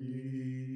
E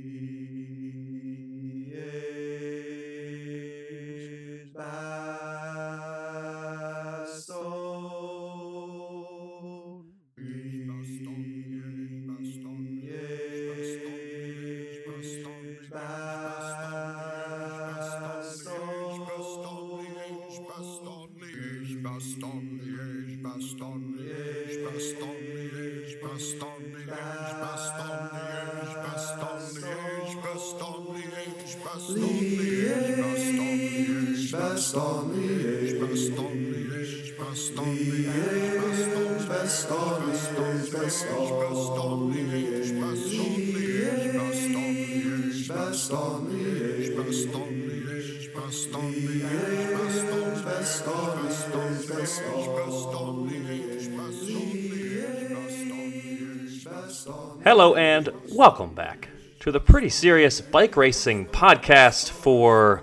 Hello and welcome back to the Pretty Serious Bike Racing Podcast for,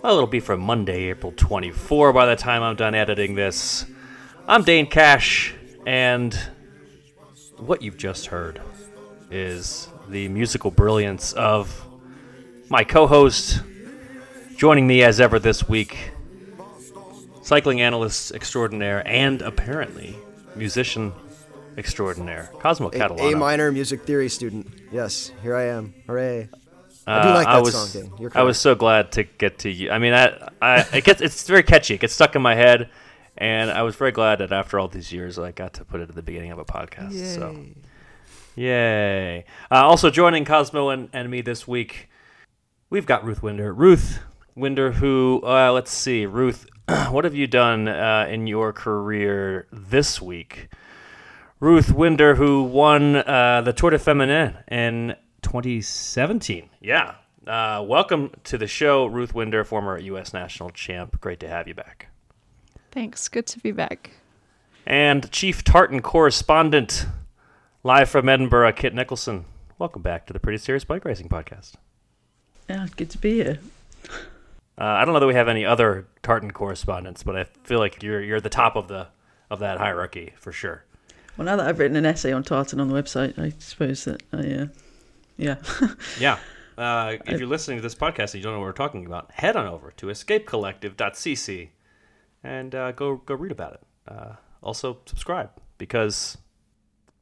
well, it'll be for Monday, April 24 by the time I'm done editing this. I'm Dane Cash, and what you've just heard is the musical brilliance of my co host, joining me as ever this week, cycling analyst extraordinaire and apparently musician extraordinaire, Cosmo Catalano. A minor music theory student. Yes, here I am. Hooray. I do like Uh, that was, song, I was so glad to get to you. I mean, I, I, it gets, it's very catchy. It gets stuck in my head, and I was very glad that after all these years, I got to put it at the beginning of a podcast. So, yay! Uh, also joining Cosmo and, and me this week, we've got Ruth Winder. Ruth Winder, who uh, let's see, Ruth, what have you done uh, in your career this week? Ruth Winder, who won uh, the Tour de Feminin in 2017. Yeah. Uh, welcome to the show, Ruth Winder, former U.S. national champ. Great to have you back. Thanks. Good to be back. And Chief Tartan correspondent, live from Edinburgh, Kit Nicholson. Welcome back to the Pretty Serious Bike Racing Podcast. Yeah, good to be here. Uh, I don't know that we have any other Tartan correspondents, but I feel like you're you're at the top of the of that hierarchy for sure. Well, now that I've written an essay on tartan on the website, I suppose that I, uh, yeah. Yeah. Uh, if you're listening to this podcast and you don't know what we're talking about, head on over to escapecollective.cc and uh, go go read about it. Uh, also, subscribe because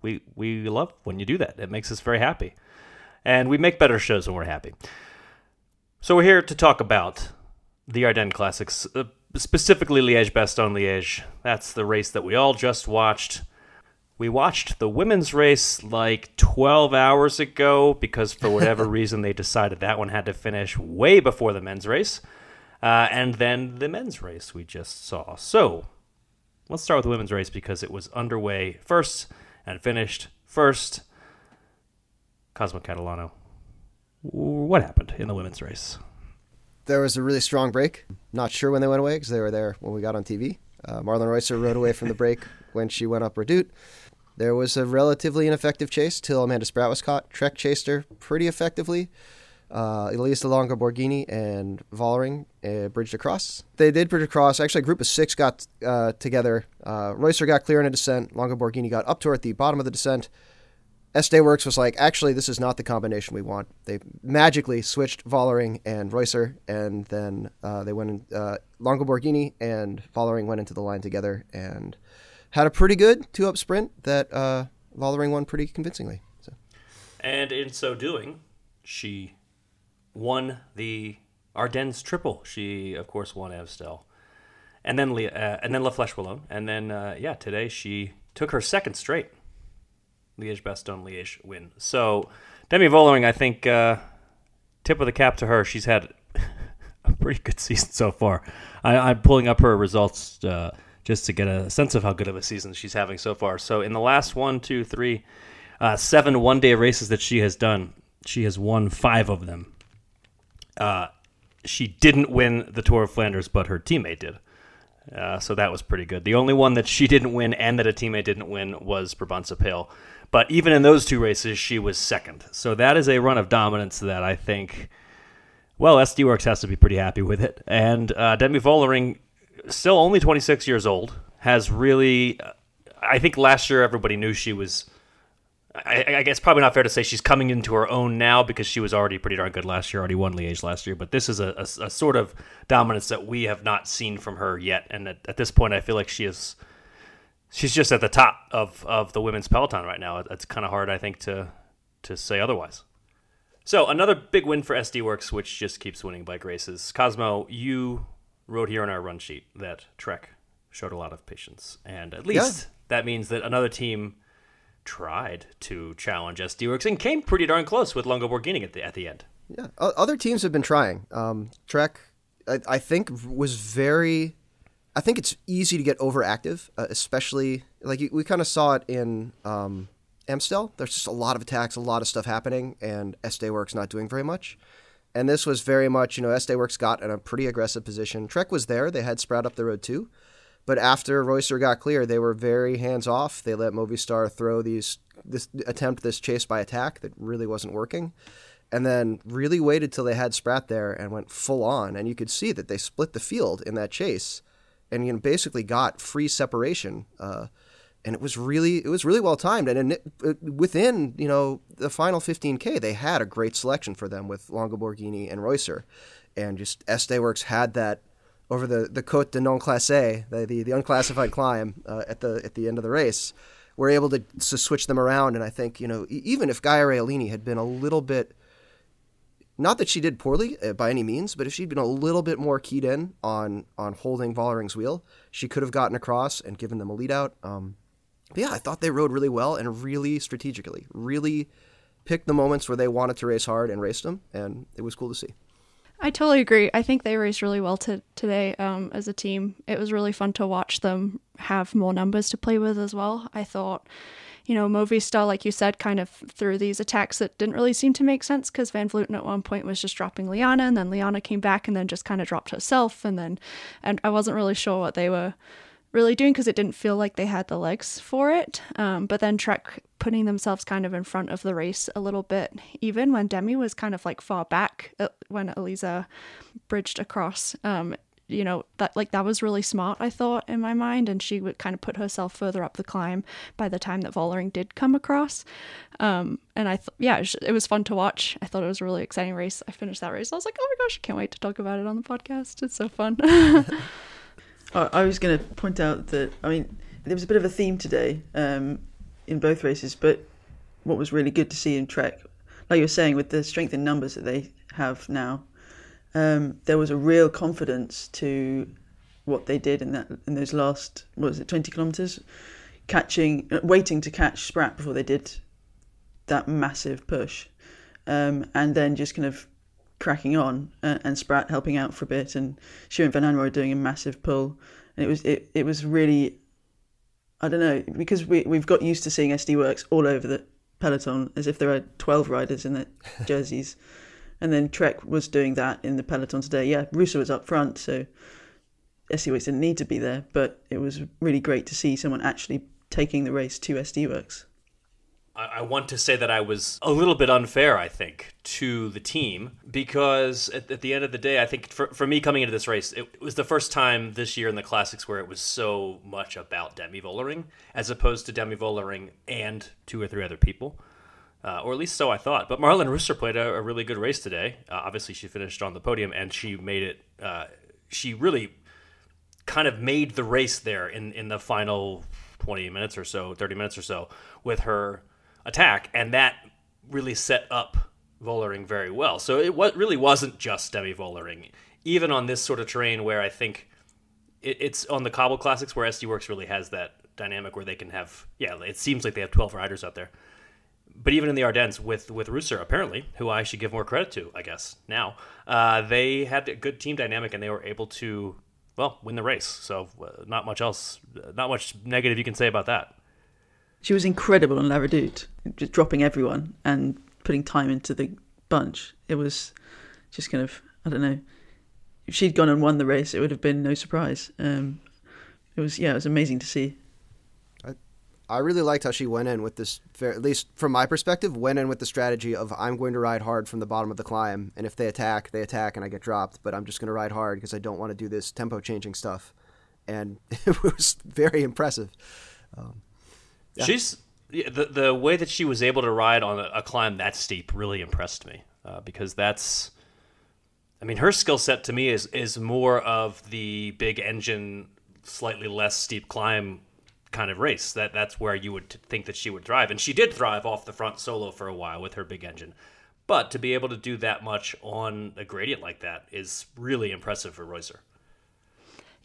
we we love when you do that. It makes us very happy, and we make better shows when we're happy. So we're here to talk about the Ardennes Classics, uh, specifically Liège-Bastogne-Liège. That's the race that we all just watched. We watched the women's race like 12 hours ago because for whatever reason they decided that one had to finish way before the men's race. Uh, and then the men's race we just saw. So let's start with the women's race because it was underway first and finished first. Cosmo Catalano, what happened in the women's race? There was a really strong break. Not sure when they went away because they were there when we got on TV. Uh, Marlen Reusser rode away from the break when she went up Redoute. There was a relatively ineffective chase till Amanda Spratt was caught. Trek chased her pretty effectively. Uh, Elisa Longo Borghini and Vollering uh, bridged across. They did bridge across. Actually, a group of six got uh, together. Uh, Reusser got clear in a descent. Longa Borghini got up to her at the bottom of the descent. SD Worx was like, actually, this is not the combination we want. They magically switched Vollering and Reusser, and then uh, they went in, uh, Longo Borghini and Vollering went into the line together and had a pretty good two up sprint that uh, Vollering won pretty convincingly. So. And in so doing, she won the Ardennes Triple. She, of course, won Amstel, and then Le- uh, and then La Flèche Wallonne, and then uh, yeah, today she took her second straight Liège Bastogne Liège win. So Demi Vollering, I think, uh, tip of the cap to her. She's had a pretty good season so far. I, I'm pulling up her results uh, just to get a sense of how good of a season she's having so far. So in the last one, two, three, uh, seven one-day races that she has done, she has won five of them. Uh, she didn't win the Tour of Flanders, but her teammate did. Uh, so that was pretty good. The only one that she didn't win and that a teammate didn't win was Brabantse Pijl. But even in those two races, she was second. So that is a run of dominance that I think, well, SD Worx has to be pretty happy with it. And uh, Demi Vollering, still only 26 years old, has really, I think last year everybody knew she was I, I guess probably not fair to say she's coming into her own now because she was already pretty darn good last year, already won Liège last year. But this is a, a, a sort of dominance that we have not seen from her yet. And at, at, this point, I feel like she is she's just at the top of, of the women's peloton right now. It's kind of hard, I think, to to say otherwise. So another big win for SD Worx, which just keeps winning bike races. Cosmo, you wrote here on our run sheet that Trek showed a lot of patience, and at least yeah. that means that another team tried to challenge SD and came pretty darn close with Longo Borghini at the at the end. Yeah, other teams have been trying. Um, Trek, I, I, think, was very. I think it's easy to get overactive, uh, especially like we kind of saw it in um, Amstel. There's just a lot of attacks, a lot of stuff happening, and SD not doing very much. And this was very much, you know, SD Worx got in a pretty aggressive position. Trek was there; they had Spratt up the road too. But after Reusser got clear, they were very hands off. They let Movistar throw these this attempt this chase by attack that really wasn't working, and then really waited till they had Spratt there and went full on. And you could see that they split the field in that chase, and you know basically got free separation. Uh, and it was really it was really well timed. And it, within you know the final 15k, they had a great selection for them with Longo Borghini and Reusser, and just SD Worx had that over the the Côte de Non Classé, the, the, the unclassified climb uh, at the at the end of the race, we're able to, to switch them around. And I think you know even if Gaia Realini had been a little bit, not that she did poorly uh, by any means, but if she'd been a little bit more keyed in on on holding Vollering's wheel, she could have gotten across and given them a lead out. Um, but yeah, I thought they rode really well and really strategically, really picked the moments where they wanted to race hard and raced them, and it was cool to see. I totally agree. I think they raced really well to, today um, as a team. It was really fun to watch them have more numbers to play with as well. I thought, you know, Movistar, like you said, kind of threw these attacks that didn't really seem to make sense because Van Vleuten at one point was just dropping Liana, and then Liana came back and then just kind of dropped herself, and then, and I wasn't really sure what they were really doing because it didn't feel like they had the legs for it. Um, but then Trek putting themselves kind of in front of the race a little bit, even when Demi was kind of like far back uh, when Elisa bridged across. Um, you know that like that was really smart i thought in my mind. And she would kind of put herself further up the climb by the time that vollering did come across. Um, and i th- yeah it was fun to watch. I thought it was a really exciting race. I finished that race. I was like oh my gosh i can't wait to talk about it on the podcast. It's so fun I was going to point out that I mean there was a bit of a theme today um, in both races, but what was really good to see in Trek, like you were saying, with the strength in numbers that they have now, um, there was a real confidence to what they did in that in those last what was it twenty kilometers, catching, uh, waiting to catch Spratt before they did that massive push, um, and then just kind of cracking on uh, and Spratt helping out for a bit and Shirin Van Anrooij doing a massive pull. And it was it, it was really I don't know because we we've got used to seeing SD Worx all over the peloton as if there are 12 riders in the jerseys. and then Trek was doing that in the peloton today. Yeah, Russo was up front, so SD Worx didn't need to be there, but it was really great to see someone actually taking the race to SD Worx. I want to say that I was a little bit unfair, I think, to the team because at, at, the end of the day, I think for, for me coming into this race, it, it, was the first time this year in the classics where it was so much about Demi Vollering as opposed to Demi Vollering and two or three other people. Uh, or at least so I thought. But Marlen Reusser played a, a, really good race today. Uh, obviously, she finished on the podium and she made it. Uh, she really kind of made the race there in, in the final 20 minutes or so, 30 minutes or so, with her attack, and that really set up Vollering very well. So it what really wasn't just Demi Vollering, even on this sort of terrain where I think it, it's on the Cobble Classics where SD Worx really has that dynamic where they can have yeah, it seems like they have twelve riders out there. But even in the Ardennes with with Reusser, apparently, who I should give more credit to, I guess now, uh, they had a good team dynamic and they were able to well win the race. So uh, not much else, not much negative you can say about that. She was incredible on La Redoute, just dropping everyone and putting time into the bunch. It was just kind of, I don't know. If she'd gone and won the race, it would have been no surprise. Um, it was, yeah, it was amazing to see. I, I really liked how she went in with this, at least from my perspective, went in with the strategy of I'm going to ride hard from the bottom of the climb, and if they attack, they attack, and I get dropped. But I'm just going to ride hard because I don't want to do this tempo changing stuff, and it was very impressive. Um, yeah. She's the the way that she was able to ride on a, a climb that steep really impressed me uh, because that's. I mean, her skill set to me is is more of the big engine, slightly less steep climb kind of race. That that's where you would think that she would thrive, and she did thrive off the front solo for a while with her big engine. But to be able to do that much on a gradient like that is really impressive for Reusser.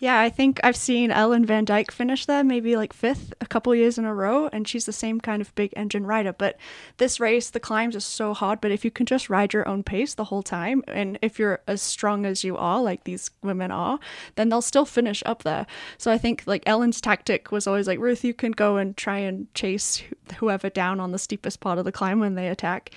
Yeah, I think I've seen Ellen Van Dijk finish that maybe like fifth a couple years in a row, and she's the same kind of big engine rider. But this race, the climbs are so hard. But if you can just ride your own pace the whole time, and if you're as strong as you are, like these women are, then they'll still finish up there. So I think like Ellen's tactic was always like Ruth, you can go and try and chase whoever down on the steepest part of the climb when they attack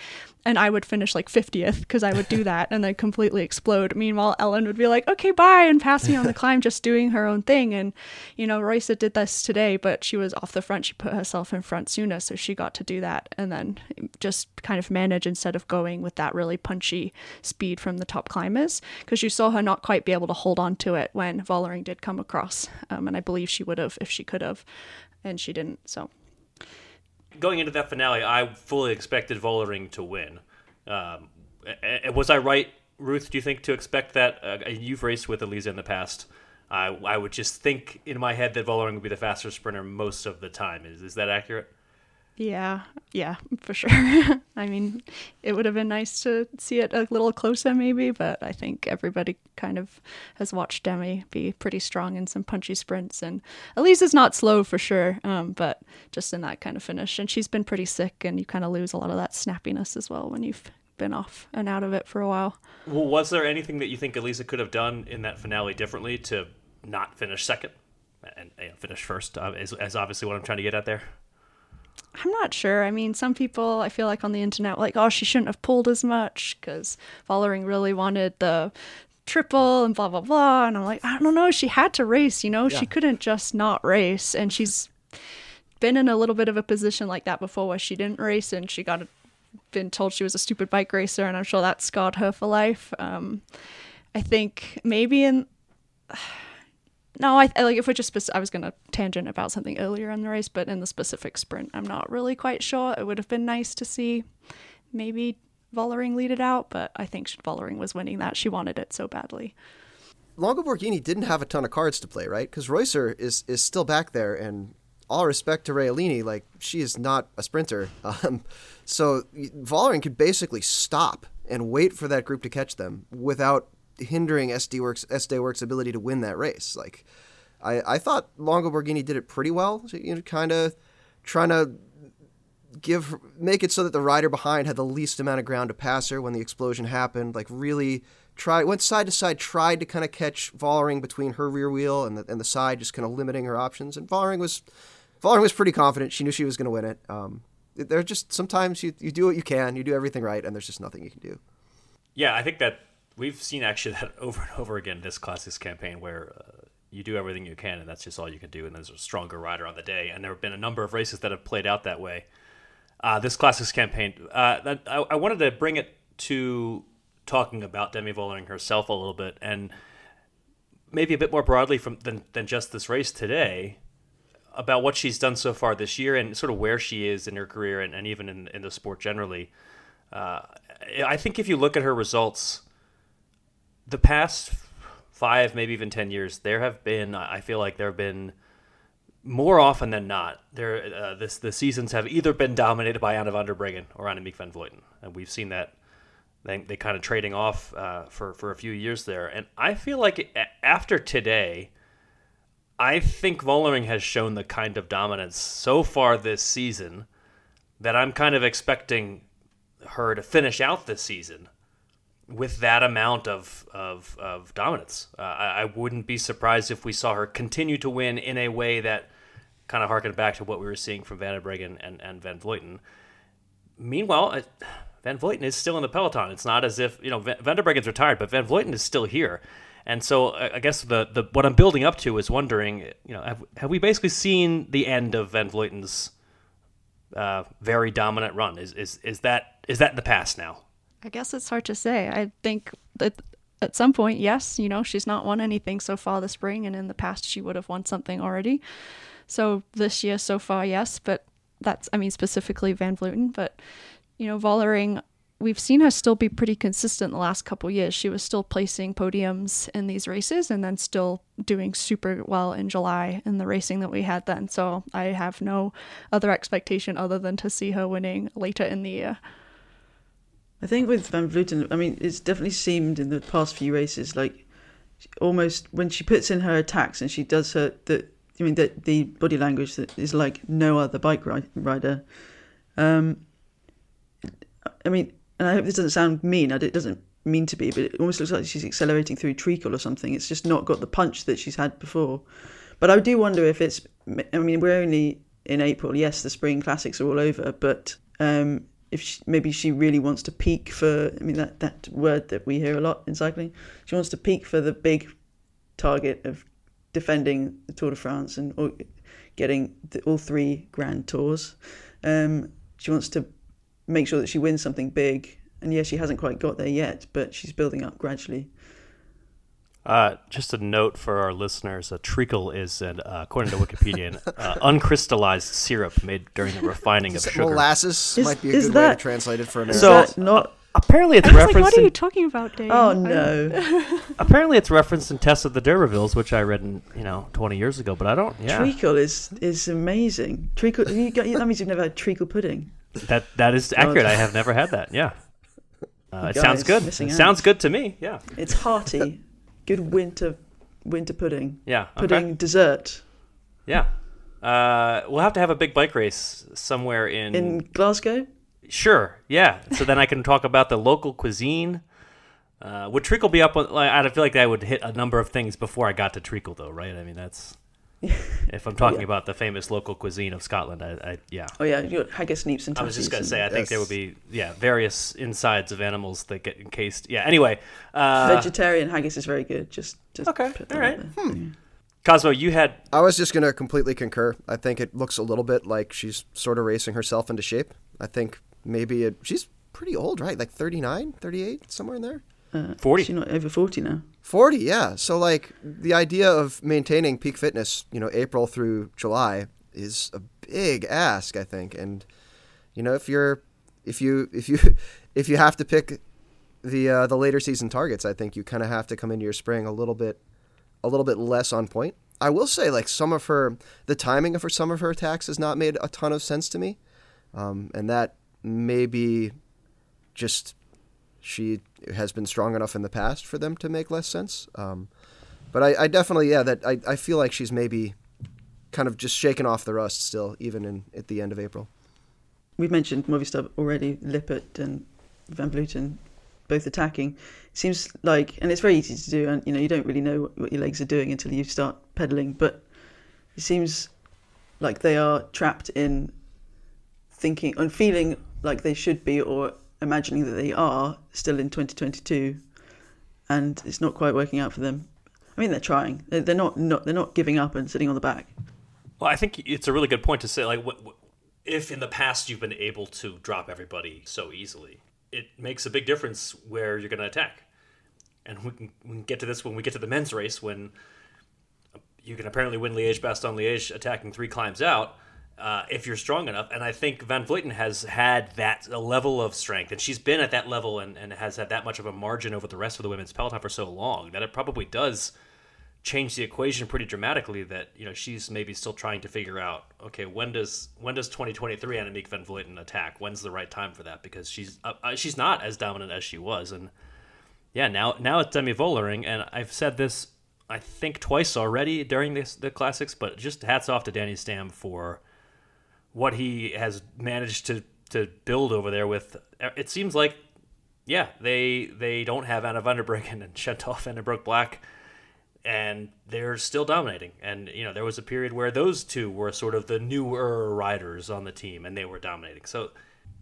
and I would finish like 50th because I would do that and then completely explode. Meanwhile, Ellen would be like, okay, bye, and pass me on the climb, just doing her own thing. And, you know, Reusser did this today, but she was off the front. She put herself in front sooner, so she got to do that and then just kind of manage instead of going with that really punchy speed from the top climbers because you saw her not quite be able to hold on to it when Vollering did come across. Um, and I believe she would have if she could have, and she didn't. So going into that finale, I fully expected Vollering to win. Um, was I right, Ruth? Do you think to expect that? Uh, you've raced with Elisa in the past. I, I would just think in my head that Vollering would be the faster sprinter most of the time. Is is that accurate? Yeah, yeah, for sure. I mean, it would have been nice to see it a little closer, maybe, but I think everybody kind of has watched Demi be pretty strong in some punchy sprints, and Elisa's not slow for sure, um, but just in that kind of finish. And she's been pretty sick, and you kind of lose a lot of that snappiness as well when you've been off and out of it for a while. Well, was there anything that you think Elisa could have done in that finale differently to not finish second and, and finish first? Uh, is, is obviously what I'm trying to get at there. I'm not sure. I mean, some people I feel like on the internet like, oh, she shouldn't have pulled as much because Vollering really wanted the triple and blah blah blah. And I'm like, I don't know. She had to race. You know, yeah. she couldn't just not race. And she's been in a little bit of a position like that before where she didn't race and she got a, been told she was a stupid bike racer, and I'm sure that scarred her for life. Um, I think maybe in no, I, like if we're just speci- I was gonna tangent about something earlier in the race, but in the specific sprint, I'm not really quite sure. It would have been nice to see maybe Vollering lead it out, but I think Vollering was winning that. She wanted it so badly. Longo Borghini didn't have a ton of cards to play, right? Because Reusser is is still back there, and all respect to Realini, like she is not a sprinter. Um, so Vollering could basically stop and wait for that group to catch them without hindering SD Worx SD Worx' ability to win that race. Like, I I thought Longo Borghini did it pretty well. You know, kind of trying to give make it so that the rider behind had the least amount of ground to pass her when the explosion happened. Like, really try went side to side, tried to kind of catch Vollering between her rear wheel and the and the side, just kind of limiting her options. And Vollering was Vollering was pretty confident. She knew she was going to win it. Um, there's just sometimes you, you do what you can, you do everything right, and there's just nothing you can do. Yeah, I think that we've seen actually that over and over again this classics campaign where uh, you do everything you can and that's just all you can do and there's a stronger rider on the day. And there have been a number of races that have played out that way. Uh, this classics campaign uh, that, I, I, wanted to bring it to talking about demi vollering herself a little bit and maybe a bit more broadly from than, than just this race today about what she's done so far this year and sort of where she is in her career and, and even in, in the sport generally. Uh, i think if you look at her results the past five, maybe even ten years, there have been. I feel like there have been more often than not. There, uh, this the seasons have either been dominated by Anna van der Breggen or Annemiek van Vleuten, and we've seen that. They, they kind of trading off uh, for for a few years there, and I feel like after today, I think Vollering has shown the kind of dominance so far this season that I'm kind of expecting her to finish out this season with that amount of of, of dominance. Uh, I, I, wouldn't be surprised if we saw her continue to win in a way that kind of harkened back to what we were seeing from Van der Breggen and, and Van Vleuten. Meanwhile, uh, Van Vleuten is still in the peloton. It's not as if you know Van, Van der retired, but Van Vleuten is still here. And so uh, I guess the, the what I'm building up to is wondering, you know, have, have we basically seen the end of Van Vleuten's uh, very dominant run? Is, is is that is that the past now? I guess it's hard to say. I think that at some point, yes, you know, she's not won anything so far this spring, and in the past, she would have won something already. So this year, so far, yes, but that's I mean specifically Van Vleuten, but you know Vollering, we've seen her still be pretty consistent the last couple years. She was still placing podiums in these races and then still doing super well in July in the racing that we had then. So I have no other expectation other than to see her winning later in the year. I think with Van Vleuten, I mean, it's definitely seemed in the past few races like almost when she puts in her attacks and she does her the I mean the the body language that is like no other bike ri- rider. Um, I mean, and I hope this doesn't sound mean. It doesn't mean to be, but it almost looks like she's accelerating through treacle or something. It's just not got the punch that she's had before. But I do wonder if it's. I mean, we're only in April. Yes, the spring classics are all over, but um, if she, maybe she really wants to peak for. I mean, that that word that we hear a lot in cycling. She wants to peak for the big target of defending the Tour de France and or getting the, all three Grand Tours. Um, she wants to make sure that she wins something big. And yes, she hasn't quite got there yet, but she's building up gradually. Uh, just a note for our listeners: a treacle is, an, uh, according to Wikipedia, an uh, uncrystallized syrup made during the refining of sugar. Molasses Is- might be a is good way to translate it for an Is So- not? Apparently, it's I was like, what are you talking about, Dave? Oh no, apparently, it's referenced in Tess of the D'Urbervilles, which I read, in, you know, 20 years ago. But I don't. Yeah, treacle is is amazing. Treacle. You got, that means you've never had treacle pudding. that that is accurate. I have never had that. Yeah, uh, it You sounds good. It sounds good to me. Yeah, It's hearty, good winter winter pudding. yeah. okay. Pudding dessert Yeah. Uh, we'll have to have a big bike race somewhere in. in Glasgow. Sure. Yeah. So then I can talk about the local cuisine. Uh, would treacle be up? on- Like, I feel like I would hit a number of things before I got to treacle, though, right? I mean, that's if I'm talking Yeah. about the famous local cuisine of Scotland. I, I yeah. Oh yeah, you got haggis, neeps, and I was just gonna say, I think there Yes. would be yeah various insides of animals that get encased. Yeah. Anyway, uh, vegetarian haggis is very good. Just, just Okay, put that all out right. there. Cosmo, you had I was just going to completely concur. I think it looks a little bit like she's sort of racing herself into shape. I think maybe it, she's pretty old, right? Like 39, 38, somewhere in there. Uh, 40. She's not over forty now. 40, yeah. So like the idea of maintaining peak fitness, you know, April through July is a big ask, I think. And you know, if you're if you if you if you have to pick the uh, the later season targets, I think you kind of have to come into your spring a little bit a little bit less on point. I will say like some of her the timing of her some of her attacks has not made a ton of sense to me. Um, and that may be just she has been strong enough in the past for them to make less sense. Um, but I, I definitely, yeah, that I, I feel like she's maybe kind of just shaking off the rust still, even in at the end of April. We've mentioned Movistar already. Lippert and Van Vleuten both attacking. It seems like, and it's very easy to do, and you know you don't really know what, what your legs are doing until you start pedaling. But it seems like they are trapped in thinking and feeling like they should be, or imagining that they are still in 2022, and it's not quite working out for them. I mean, they're trying. They're, not, not they're not giving up and sitting on the back. Well, I think it's a really good point to say. Like, what, what- if in the past you've been able to drop everybody so easily, it makes a big difference where you're going to attack. And we can, we can get to this when we get to the men's race when you can apparently win Liège, Bastogne Liège, attacking three climbs out. Uh, if you're strong enough, and I think Van Vleuten has had that level of strength, and she's been at that level and, and has had that much of a margin over the rest of the women's peloton for so long that it probably does change the equation pretty dramatically that you know she's maybe still trying to figure out okay when does when does 2023 Annemiek van Vleuten attack? When's the right time for that? Because she's uh, uh, she's not as dominant as she was and yeah now now it's Demi Vollering and I've said this I think twice already during this the classics but just hats off to Danny Stam for what he has managed to to build over there with uh, it seems like yeah they they don't have Anna Vanderbreggen and Chantal van den Broek-Blaak and they're still dominating. And you know, there was a period where those two were sort of the newer riders on the team, and they were dominating. So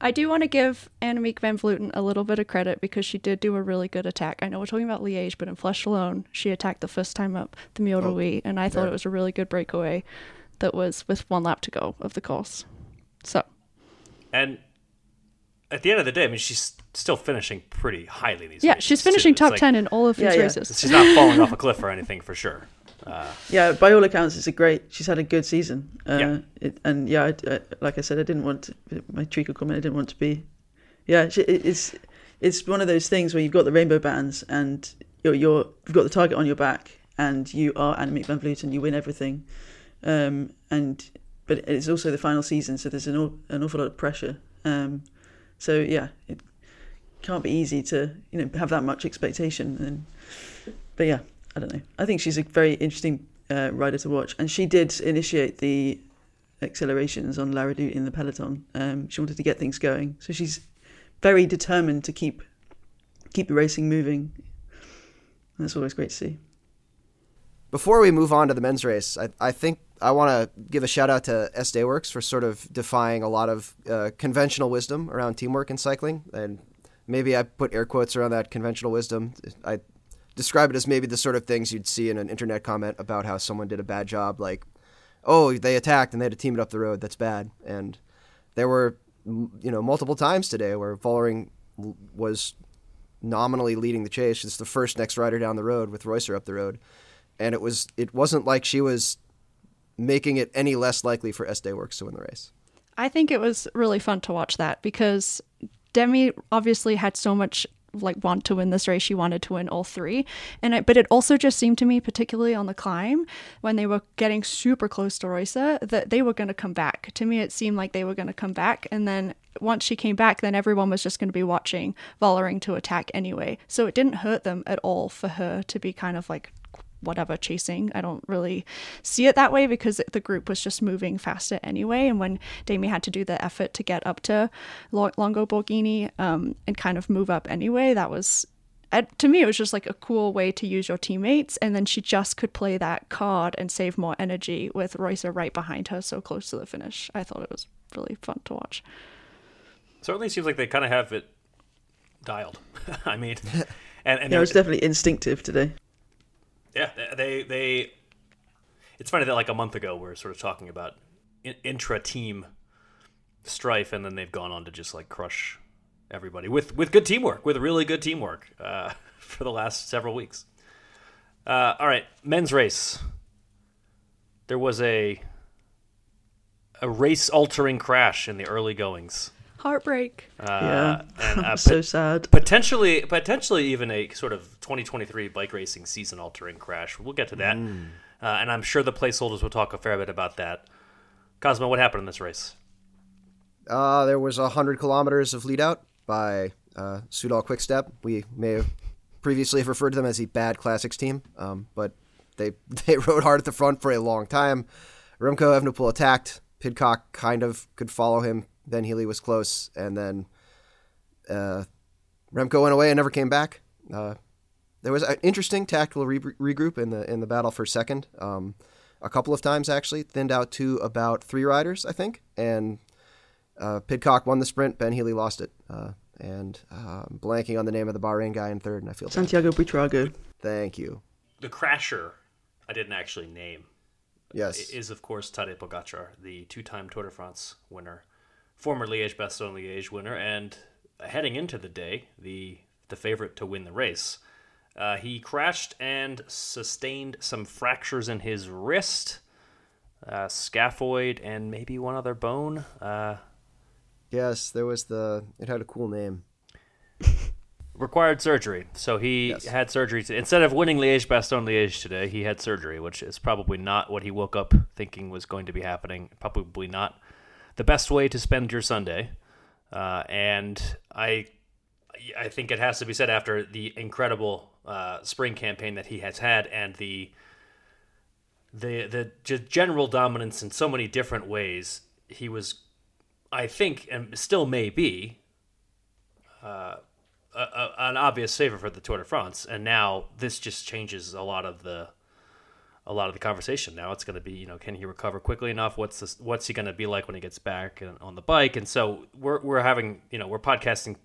I do want to give Annemiek van Vleuten a little bit of credit because she did do a really good attack. I know we're talking about Liège, but in Flèche Wallonne, she attacked the first time up the Mur de Huy, and I thought it was a really good breakaway that was with one lap to go of the course. So, and at the end of the day, I mean, she's still finishing pretty highly these yeah, races, she's finishing It's top like- 10 in all of these Yeah, yeah. races. She's not falling off a cliff or anything for sure. Uh, Yeah, by all accounts, it's a great. She's had a good season. Uh, Yeah. It, and yeah, I, I- like I said, I didn't want to, my treacle comment. I didn't want to be. Yeah, she, it, it's it's one of those things where you've got the rainbow bands and you're, you're you've got the target on your back and you are Annemiek van Vleuten. You win everything, um, and but it's also the final season, so there's an an awful lot of pressure. Um, so yeah, it can't be easy to you know have that much expectation. And but yeah, I don't know. I think she's a very interesting uh, rider to watch, and she did initiate the accelerations on La Redoute in the peloton. Um, she wanted to get things going, so she's very determined to keep keep the racing moving. And that's always great to see. Before we move on to the men's race, I, I think I want to give a shout out to SD Worx for sort of defying a lot of uh, conventional wisdom around teamwork in cycling. And maybe I put air quotes around that conventional wisdom. I describe it as maybe the sort of things you'd see in an internet comment about how someone did a bad job, like, oh, they attacked and they had to team it up the road. That's bad. And there were, you know, multiple times today where Vollering was nominally leading the chase. It's the first next rider down the road with Reusser up the road and it was it wasn't like she was making it any less likely for SD Worx to win the race. I think it was really fun to watch that because Demi obviously had so much like want to win this race. She wanted to win all three, and it, but it also just seemed to me, particularly on the climb, when they were getting super close to Reusser, that they were going to come back. To me, it seemed like they were going to come back, and then once she came back, then everyone was just going to be watching Vollering to attack anyway. So it didn't hurt them at all for her to be kind of like whatever chasing. I don't really see it that way because the group was just moving faster anyway. And when Demi had to do the effort to get up to Longo Borghini um, and kind of move up anyway, that was. uh, To me, it was just like a cool way to use your teammates, and then she just could play that card and save more energy with Reusser right behind her, so close to the finish. I thought it was really fun to watch. certainly seems like they kind of have it dialed. I mean, and, and Yeah, it was definitely instinctive today. Yeah, they they. It's funny that like a month ago we are sort of talking about in, intra-team strife, and then they've gone on to just like crush everybody with with good teamwork, with really good teamwork uh, for the last several weeks. Uh, all right, men's race. There was a a race-altering crash in the early goings. Heartbreak. Uh, yeah, and uh, so sad. potentially potentially even a sort of 2023 bike racing season altering crash. We'll get to that, uh, and I'm sure the placeholders will talk a fair bit about that. Cosmo, what happened in this race? Uh, there was 100 kilometers of lead out by uh, Soudal Quickstep. We may have previously have referred to them as the bad classics team, um, but they they rode hard at the front for a long time. Remco Evenepoel attacked. Pidcock kind of could follow him. Ben Healy was close, and then uh, Remco went away and never came back. Uh, there was an interesting tactical re- regroup in the in the battle for second. Um, a couple of times actually thinned out to about three riders, I think, and uh, Pidcock won the sprint. Ben Healy lost it, uh, and uh, I'm blanking on the name of the Bahrain guy in third, and I feel bad. Santiago Buitrago. Thank you. The crasher, I didn't actually name, Yes, is of course Tadej Pogacar, the two-time Tour de France winner, former Liège-Bastogne-Liège winner, and heading into the day, the the favorite to win the race. Uh, he crashed and sustained some fractures in his wrist, uh, scaphoid, and maybe one other bone. Uh, yes. There was the. It had a cool name. required surgery. So he Yes. had surgery. To, instead of winning Liège Bastogne Liège today, he had surgery, which is probably not what he woke up thinking was going to be happening. Probably not the best way to spend your Sunday. Uh, and I, I think it has to be said after the incredible uh, spring campaign that he has had and the the the just general dominance in so many different ways. He was, I think, and still may be, a, a, an obvious favor for the Tour de France, and now this just changes a lot of the a lot of the conversation. Now it's going to be, you know, can he recover quickly enough? What's this, what's he going to be like when he gets back on the bike? And so we're we're having, you know, we're podcasting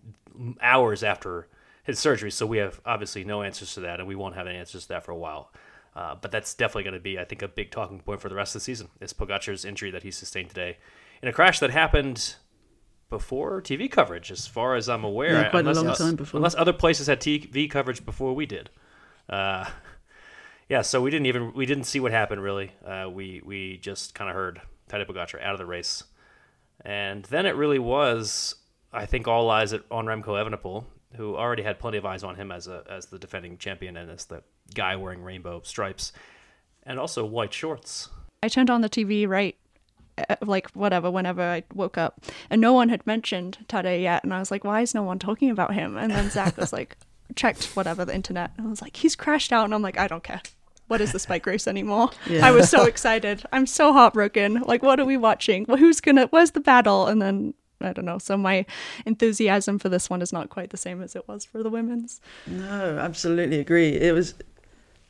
hours after his surgery, so we have obviously no answers to that, and we won't have any answers to that for a while. Uh, but that's definitely going to be, I think, a big talking point for the rest of the season. Is Pogacar's injury that he sustained today in a crash that happened before TV coverage, as far as I'm aware. Yeah, quite a unless, long time before. Unless other places had TV coverage before we did. Uh, Yeah, so we didn't even we didn't see what happened really. Uh, we we just kind of heard Tadej Pogacar out of the race, and then it really was I think all eyes on Remco Evenepoel, who already had plenty of eyes on him as a as the defending champion and as the guy wearing rainbow stripes, and also white shorts. I turned on the TV right uh, like whatever whenever I woke up and no one had mentioned Tade yet and I was like why is no one talking about him and then Zach was like checked whatever the internet and I was like he's crashed out and I'm like I don't care what is the spike race anymore Yeah. I was so excited I'm so heartbroken like what are we watching well, who's gonna where's the battle and then I don't know so my enthusiasm for this one is not quite the same as it was for the women's No, absolutely agree. It was,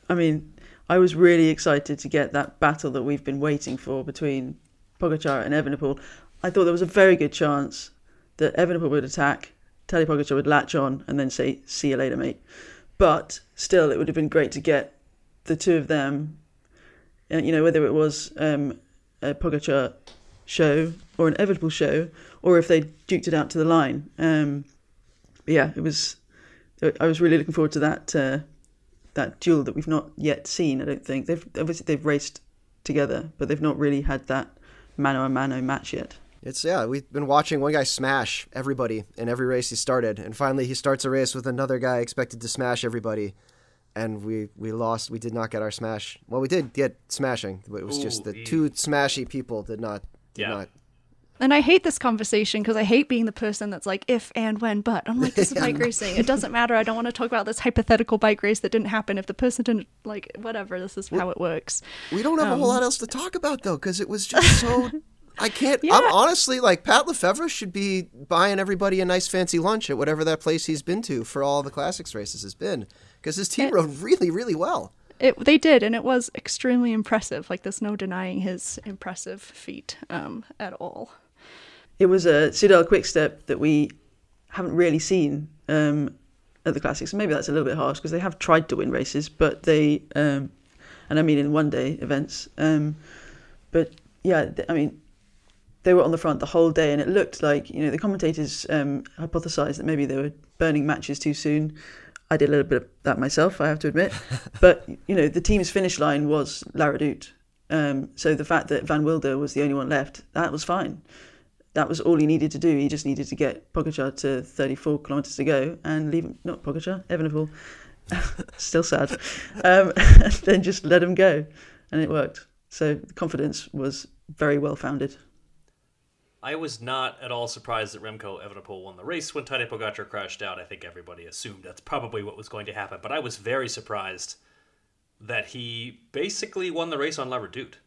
I mean, I was really excited to get that battle that we've been waiting for between Pogacar and Evenepoel. I thought there was a very good chance that Evenepoel would attack, Tadej Pogacar would latch on, and then say, "See you later, mate." But still, it would have been great to get the two of them. uh, You know, whether it was um, a Pogacar show or an Evenepoel show, or if they duked it out to the line. Um, yeah, it was. I was really looking forward to that uh, that duel that we've not yet seen. I don't think they've obviously they've raced together, but they've not really had that mano a mano match yet. It's yeah, we've been watching one guy smash everybody in every race he started, and finally he starts a race with another guy expected to smash everybody, and we we lost. We did not get our smash. Well, we did get smashing, but it was just the ee. two smashy people did not did Yeah. not. And I hate this conversation because I hate being the person that's like, if and when, but. I'm like, this is bike racing. It doesn't matter. I don't want to talk about this hypothetical bike race that didn't happen. If the person didn't, like, whatever, this is how it works. We don't have a Um, whole lot else to talk about though, because it was just so. I can't. I'm honestly like Pat Lefevere should be buying everybody a nice fancy lunch at whatever that place he's been to for all the classics races has been, because his team It- rode really really well. It, they did, and it was extremely impressive. Like, there's no denying his impressive feat um, at all. It was a Soudal quick step that we haven't really seen um, at the classics. And maybe that's a little bit harsh because they have tried to win races, but they, um, and I mean in one day events. Um, but yeah, th- I mean, they were on the front the whole day, and it looked like you know the commentators um, hypothesized that maybe they were burning matches too soon. I did a little bit of that myself, I have to admit. but you know, the team's finish line was La Redoute. Um, so the fact that Van Wilder was the only one left, that was fine. That was all he needed to do. He just needed to get Pogacar to 34 kilometres to go and leave him, not Pogacar, Evenepoel. Still sad. Um, and then just let him go. And it worked. So confidence was very well founded. I was not at all surprised that Remco Evenepoel won the race when Tadej Pogacar crashed out. I think everybody assumed that's probably what was going to happen, but I was very surprised that he basically won the race on La Redoute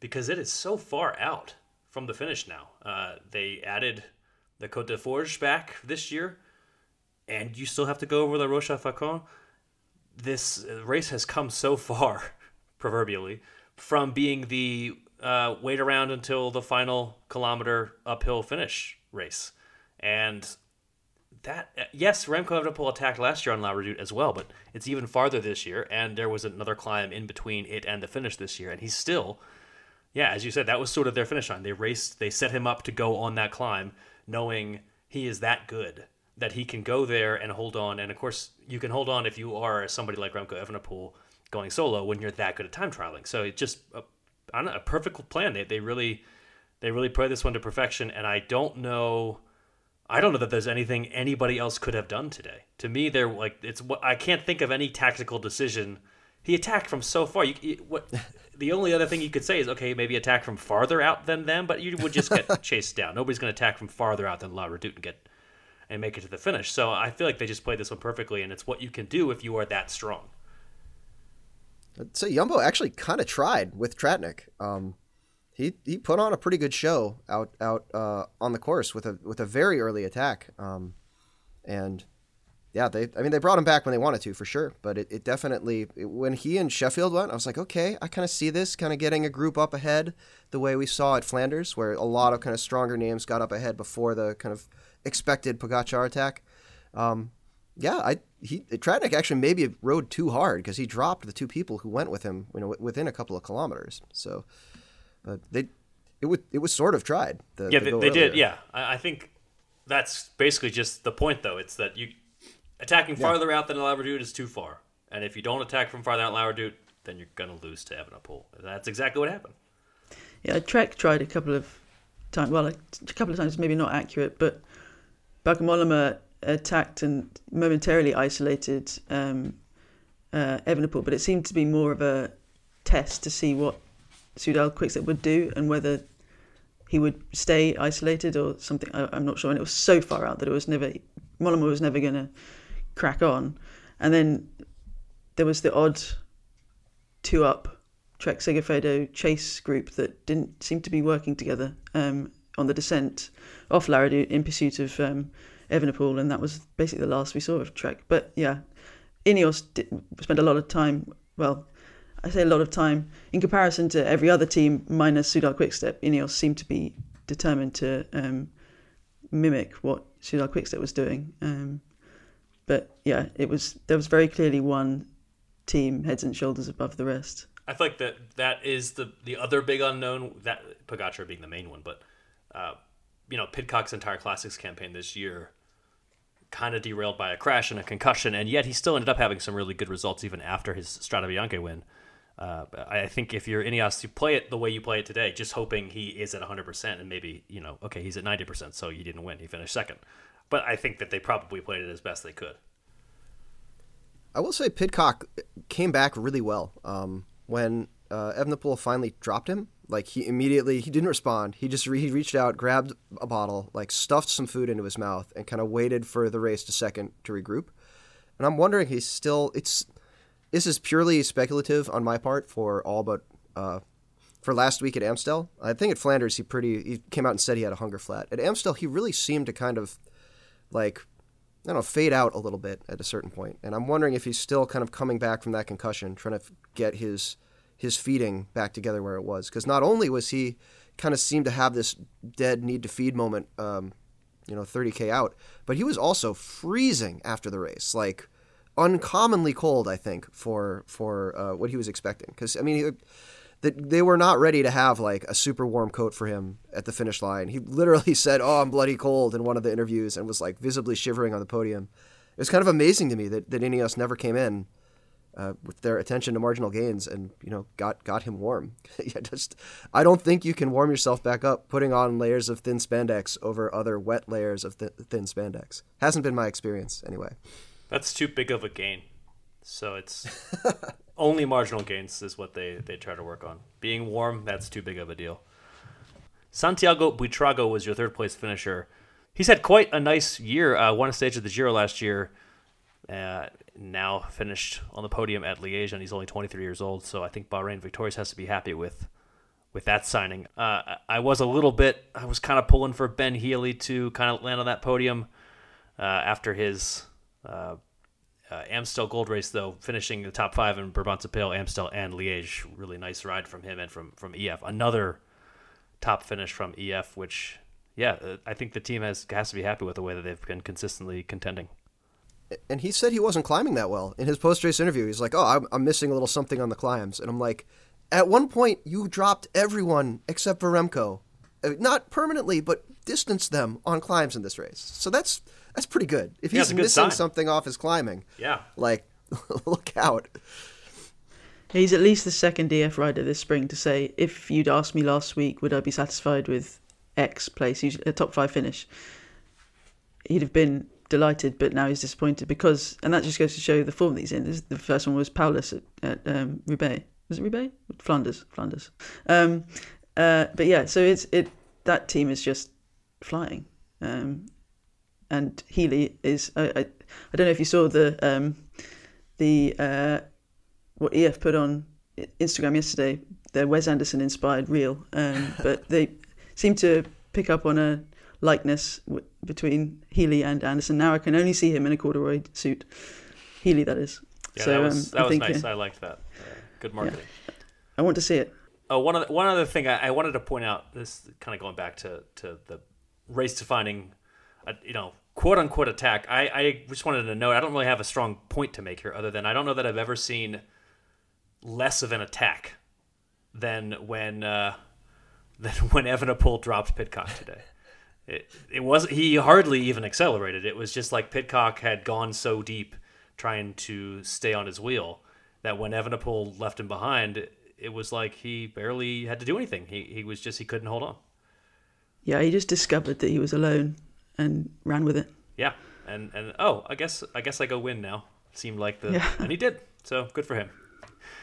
because it is so far out from the finish now. Uh, they added the Côte des Forges back this year, and you still have to go over the Roche aux Faucons. This uh, race has come so far, proverbially, from being the uh, wait around until the final kilometer uphill finish race. And that, yes, Remco Evenepoel attacked last year on La Redoute as well, but it's even farther this year, and there was another climb in between it and the finish this year, and he's still, yeah, as you said, that was sort of their finish line. They raced, they set him up to go on that climb, knowing he is that good that he can go there and hold on. And of course, you can hold on if you are somebody like Remco Evenepoel going solo when you're that good at time trialing. So it just don't know, a perfect plan. They, they really they really play this one to perfection. And I don't know. I don't know that there's anything anybody else could have done today. To me, they're like it's what I can't think of any tactical decision. He attacked from so far. You, you what? The only other thing you could say is okay, maybe attack from farther out than them, but you would just get chased down. Nobody's going to attack from farther out than La Redoute and get and make it to the finish. So I feel like they just played this one perfectly, and it's what you can do if you are that strong. So Jumbo actually kind of tried with Tratnik. Um, he he put on a pretty good show out out uh, on the course with a with a very early attack. Um, and yeah, they I mean they brought him back when they wanted to for sure. But it, it definitely it- when he and Sheffield went, I was like, okay, I kind of see this kind of getting a group up ahead the way we saw at Flanders, where a lot of kind of stronger names got up ahead before the kind of expected Pogacar attack. Um, yeah, I he Tratnik actually maybe rode too hard because he dropped the two people who went with him, you know, within a couple of kilometers. So, but they it would it was sort of tried. The, Yeah, the they, they did. Yeah, I, I think that's basically just the point, though. It's that you attacking farther out than La is too far, and if you don't attack from farther out La then you're going to lose to Evenepoel. That's exactly what happened. Yeah, Trek tried a couple of times. Well, a couple of times, maybe not accurate, but Bauke Mollema attacked and momentarily isolated um, uh, Evenepoel, but it seemed to be more of a test to see what Soudal Quickstep would do and whether he would stay isolated or something. I, am not sure. And it was so far out that it was never Mollema was never going to crack on. And then there was the odd two up Trek Segafredo chase group that didn't seem to be working together um, on the descent off La Redoute in pursuit of um, Evenepoel, and that was basically the last we saw of Trek. But yeah, Ineos did, spent a lot of time. Well, I say a lot of time in comparison to every other team minus Soudal Quickstep. Ineos seemed to be determined to um, mimic what Soudal Quickstep was doing. Um, but yeah, it was there was very clearly one team heads and shoulders above the rest. I think that that is the the other big unknown. That Pogačar being the main one, but uh, you know, Pidcock's entire classics campaign this year kind of derailed by a crash and a concussion, and yet he still ended up having some really good results even after his Strade Bianche win. Uh, I think if you're Ineos, you play it the way you play it today, just hoping he is at 100% and maybe, you know, okay, he's at 90%, so you didn't win. He finished second. But I think that they probably played it as best they could. I will say Pidcock came back really well. Um, when uh, finally dropped him, like he immediately he didn't respond. He just re- he reached out, grabbed a bottle, like stuffed some food into his mouth, and kind of waited for the race to second to regroup. And I'm wondering he's still it's this is purely speculative on my part for all but uh, for last week at Amstel. I think at Flanders he pretty he came out and said he had a hunger flat. At Amstel he really seemed to kind of like I don't know fade out a little bit at a certain point, and I'm wondering if he's still kind of coming back from that concussion, trying to get his his feeding back together where it was. Because not only was he kind of seemed to have this dead need to feed moment, um, you know, 30k out, but he was also freezing after the race, like uncommonly cold. I think for for uh, what he was expecting. Because I mean. That they were not ready to have like a super warm coat for him at the finish line. He literally said, "Oh, I'm bloody cold" in one of the interviews and was like visibly shivering on the podium. It was kind of amazing to me that, that Ineos never came in uh, with their attention to marginal gains and you know got got him warm. yeah, just I don't think you can warm yourself back up putting on layers of thin spandex over other wet layers of th- thin spandex. Hasn't been my experience anyway. That's too big of a gain. So it's only marginal gains is what they they try to work on. Being warm, that's too big of a deal. Santiago Buitrago was your third place finisher. He's had quite a nice year. Uh, won a stage of the Giro last year. Uh, now finished on the podium at Liège, and he's only 23 years old. So I think Bahrain Victorious has to be happy with with that signing. Uh, I was a little bit, I was kind of pulling for Ben Healy to kind of land on that podium uh, after his uh, uh, Amstel Gold Race, though, finishing the top five in Brabantse Amstel, and Liège. Really nice ride from him and from from EF. Another top finish from EF, which yeah, uh, I think the team has has to be happy with the way that they've been consistently contending and he said he wasn't climbing that well in his post race interview. He's like, "Oh, I'm, I'm, missing a little something on the climbs," and I'm like, "At one point, you dropped everyone except for Remco, uh, not permanently, but distanced them on climbs in this race. So that's that's pretty good. If he's yeah, missing sign. something off his climbing, yeah, like look out." He's at least the second EF rider this spring to say, "If you'd asked me last week, would I be satisfied with X place, a top five finish?" He'd have been delighted, but now he's disappointed because, and that just goes to show the form that he's in. The first one was Powless at, at um, Roubaix. Was it Roubaix? Flanders, Flanders. Um, uh, but yeah, so it's it that team is just flying, um, and Healy is. I, I, I don't know if you saw the um, the uh, what EF put on Instagram yesterday. Their Wes Anderson inspired reel, um, but they seem to pick up on a likeness w- between Healy and Anderson. Now I can only see him in a corduroy suit. Healy, that is. Yeah, so, that was, um, that was nice. I liked that. Uh, good marketing. Yeah. I want to see it. Oh, one other, one other thing I, I, wanted to point out. This kind of going back to, to the race defining, uh, you know, quote unquote attack. I, I just wanted to note I don't really have a strong point to make here, other than I don't know that I've ever seen less of an attack than when uh, than when Evenepoel dropped Pidcock today. It, it was he hardly even accelerated. It was just like Pidcock had gone so deep trying to stay on his wheel that when Evenepoel left him behind, it was like he barely had to do anything. He he was just he couldn't hold on. Yeah, he just discovered that he was alone and ran with it. Yeah, and and oh, I guess I guess I go win now. Seemed like the Yeah. and he did. So good for him.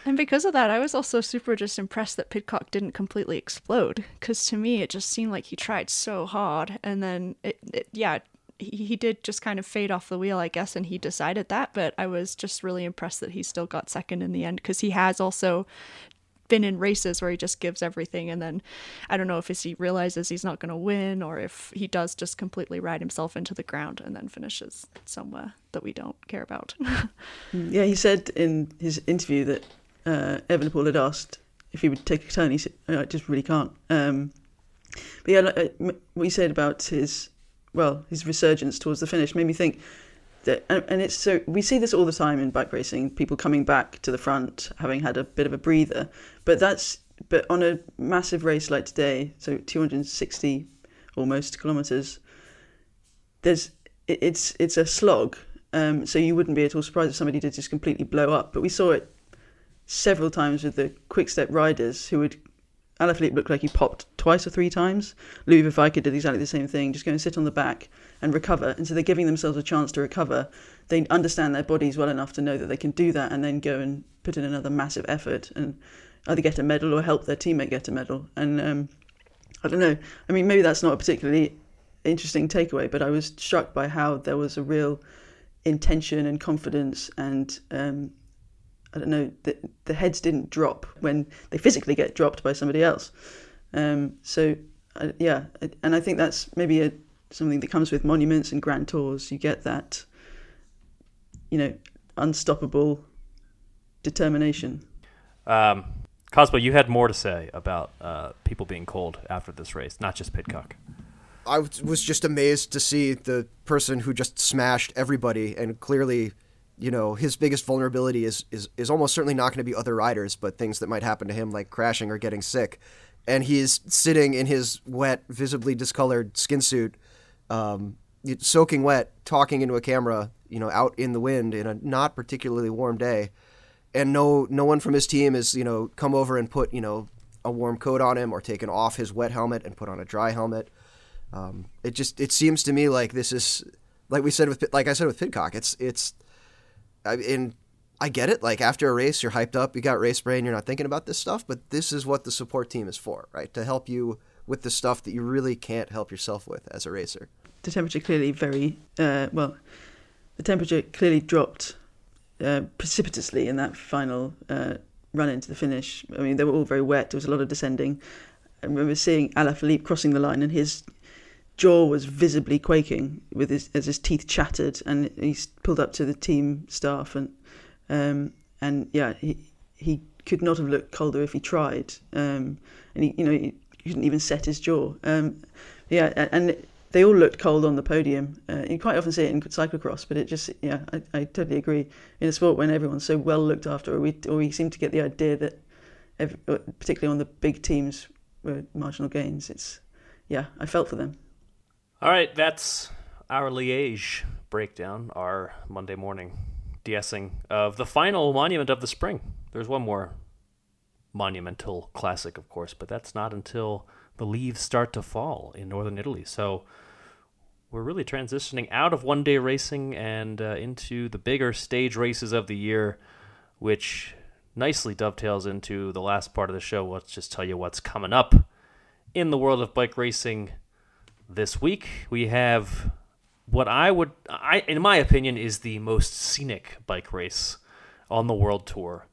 And because of that, I was also super just impressed that Pidcock didn't completely explode. Because to me, it just seemed like he tried so hard, and then it, it yeah, he, he did just kind of fade off the wheel, I guess, and he decided that. But I was just really impressed that he still got second in the end because he has also been in races where he just gives everything, and then I don't know if he realizes he's not going to win or if he does just completely ride himself into the ground and then finishes somewhere that we don't care about. Yeah, he said in his interview that uh, Evenepoel had asked if he would take a turn. He said, "Oh, "I just really can't." Um, but yeah, like, uh, what you said about his well, his resurgence towards the finish made me think and, and it's so we see this all the time in bike racing. People coming back to the front, having had a bit of a breather, but that's but on a massive race like today, so 260 almost kilometers. There's it, it's it's a slog, um, so you wouldn't be at all surprised if somebody did just completely blow up. But we saw it several times with the quick step riders who would. Alaphilippe looked like he popped twice or three times. Louis Vervaeke did exactly the same thing, just go and sit on the back and recover. And so they're giving themselves a chance to recover. They understand their bodies well enough to know that they can do that and then go and put in another massive effort and either get a medal or help their teammate get a medal. And um, I don't know. I mean, maybe that's not a particularly interesting takeaway, but I was struck by how there was a real intention and confidence and um, I don't know, the, the heads didn't drop when they physically get dropped by somebody else. Um, so, uh, yeah, and I think that's maybe a, something that comes with monuments and grand tours. You get that, you know, unstoppable determination. Um, Cosmo, you had more to say about uh, people being cold after this race, not just Pidcock. I was just amazed to see the person who just smashed everybody, and clearly, you know, his biggest vulnerability is is, is almost certainly not going to be other riders, but things that might happen to him, like crashing or getting sick. And he's sitting in his wet, visibly discolored skin suit, um, soaking wet, talking into a camera, you know, out in the wind in a not particularly warm day, and no no one from his team has you know come over and put you know a warm coat on him or taken off his wet helmet and put on a dry helmet. Um, it just it seems to me like this is like we said with like I said with Pidcock. It's it's in I get it. Like after a race, you're hyped up, you got race brain, you're not thinking about this stuff. But this is what the support team is for, right? To help you with the stuff that you really can't help yourself with as a racer. The temperature clearly very uh, well. The temperature clearly dropped uh, precipitously in that final uh, run into the finish. I mean, they were all very wet. There was a lot of descending. I remember seeing Alaphilippe crossing the line, and his jaw was visibly quaking with his as his teeth chattered, and he pulled up to the team staff and um, and yeah, he he could not have looked colder if he tried, um, and he you know he couldn't even set his jaw. Um, yeah, and they all looked cold on the podium. Uh, you quite often see it in cyclocross, but it just yeah, I, I totally agree. In a sport when everyone's so well looked after, or we or we seem to get the idea that, every, particularly on the big teams, were marginal gains. It's yeah, I felt for them. All right, that's our Liège breakdown, our Monday morning de-essing of the final monument of the spring. There's one more monumental classic, of course, but that's not until the leaves start to fall in northern Italy. So we're really transitioning out of one day racing and uh, into the bigger stage races of the year, which nicely dovetails into the last part of the show. Let's just tell you what's coming up in the world of bike racing this week. We have what I would, I in my opinion, is the most scenic bike race on the world tour,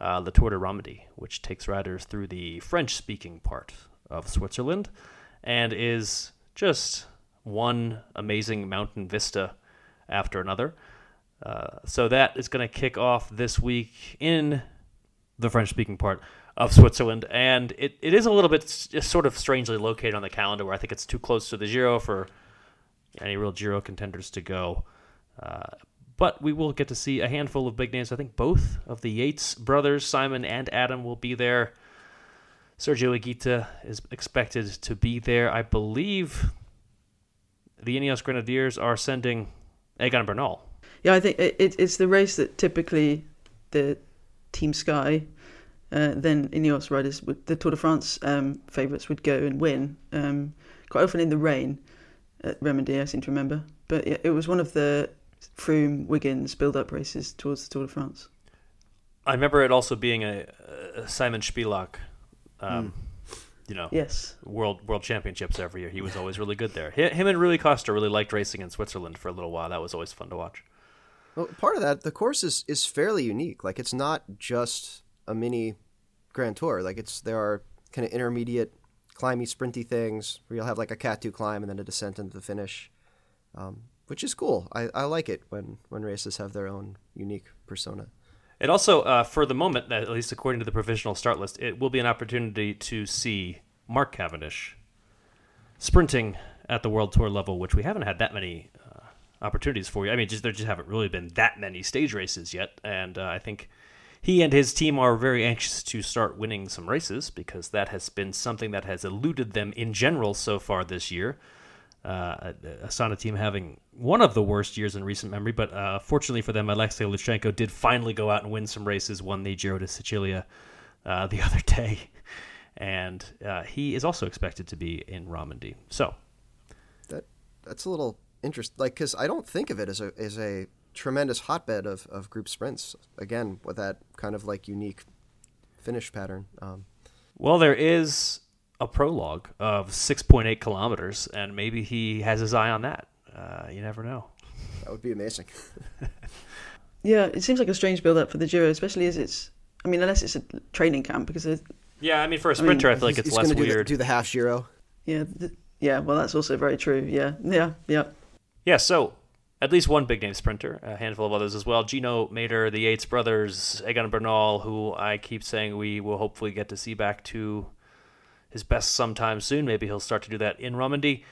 uh, the Tour de Romandie, which takes riders through the French-speaking part of Switzerland, and is just one amazing mountain vista after another. Uh, so that is going to kick off this week in the French-speaking part of Switzerland, and it, it is a little bit sort of strangely located on the calendar, where I think it's too close to the Giro for any real Giro contenders to go. Uh, but we will get to see a handful of big names. I think both of the Yates brothers, Simon and Adam, will be there. Sergio Higuita is expected to be there. I believe the Ineos Grenadiers are sending Egan Bernal. Yeah, I think it, it's the race that typically the Team Sky, uh, then Ineos riders, would, the Tour de France um, favourites, would go and win. Um, quite often in the rain at Romandie, I seem to remember. But yeah, it was one of the Froome Wiggins build-up races towards the Tour de France. I remember it also being a, a Simon Špilak, um, you know, Yes. world world championships every year. He was always really good there. Him and Rui Costa really liked racing in Switzerland for a little while. That was always fun to watch. Well, part of that, the course is, is fairly unique. Like it's not just a mini Grand Tour. Like it's there are kind of intermediate, climby, sprinty things where you'll have like a cat two climb and then a descent into the finish, um, which is cool. I, I like it when when races have their own unique persona. It also, uh, for the moment, at least according to the provisional start list, it will be an opportunity to see Mark Cavendish sprinting at the World Tour level, which we haven't had that many uh, opportunities for. you. I mean, just there just haven't really been that many stage races yet, and uh, I think he and his team are very anxious to start winning some races because that has been something that has eluded them in general so far this year. Uh, Astana team having one of the worst years in recent memory, but uh, fortunately for them, Alexei Lutsenko did finally go out and win some races, won the Giro di Sicilia uh, the other day, and uh, he is also expected to be in Romandie. So, That that's a little interest like because I don't think of it as a as a tremendous hotbed of, of group sprints. Again, with that kind of like unique finish pattern. Um, well, there is a prologue of 6.8 kilometers, and maybe he has his eye on that. Uh, you never know. that would be amazing. Yeah, it seems like a strange build-up for the Giro, especially as it's. I mean, unless it's a training camp, because it, Yeah, I mean, for a sprinter, I, feel like it's he's less gonna do the, weird. do the half Giro. yeah, th- yeah. Well, that's also very true. Yeah, yeah, yeah. Yeah, so at least one big name sprinter, a handful of others as well. Gino Mäder, the Yates brothers, Egan Bernal, who I keep saying we will hopefully get to see back to his best sometime soon. Maybe he'll start to do that in Romandie.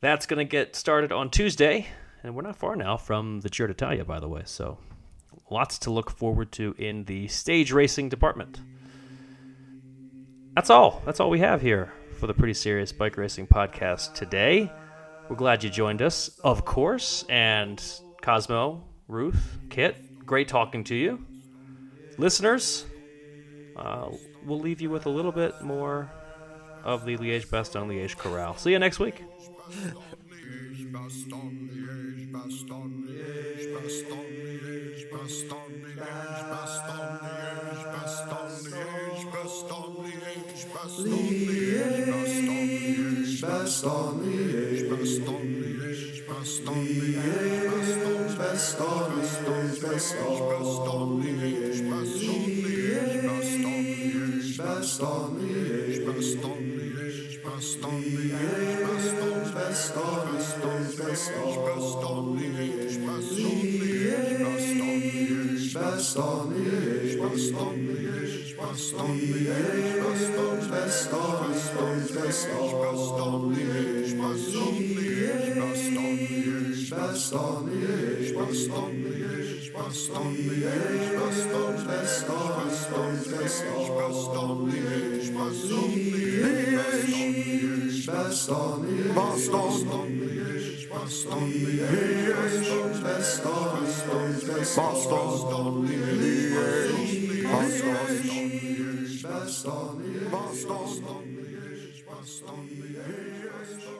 That's going to get started on Tuesday, and we're not far now from the Giro d'Italia, by the way. So lots to look forward to in the stage racing department. That's all. That's all we have here for the Pretty Serious Bike Racing Podcast today. We're glad you joined us, of course. And Cosmo, Ruth, Kit, great talking to you. Listeners, uh, we'll leave you with a little bit more of the Liège Bastogne Liège Chorale. See you next week. Liège, Bastogne, Liège, Bastogne, Bastogne, Bastogne, Bastogne, Liège, Bastogne, Liège, Bastogne, Liège, Bastogne, Liège, Bastogne, Liège, Bastogne, Liège, Bastogne, Bastogne, Bastogne, Bastogne, Liège, Bastogne, Liège, Bastogne, Liège, Bastogne, Liège, Bastogne, Liège, Bastogne, Liège, Bastogne, Bastogne, Bastogne, Bastogne, Liège, Bastogne, Liège, Bastogne, Liège, Bastogne, Liège, Bastogne, Liège, Bastogne, Liège, Bastogne, Bastogne, Bastogne, Liège, Bastogne, Liège, Bastogne, Liège, Bastogne, Liège, Bastogne, Liège, Bastogne, Bastogne, Bastogne, Liège, Bastogne, Liège, Bastogne, Liège, Bastogne, Liège, Bastogne, Liège, Boston, Boston, Boston, Boston, Boston,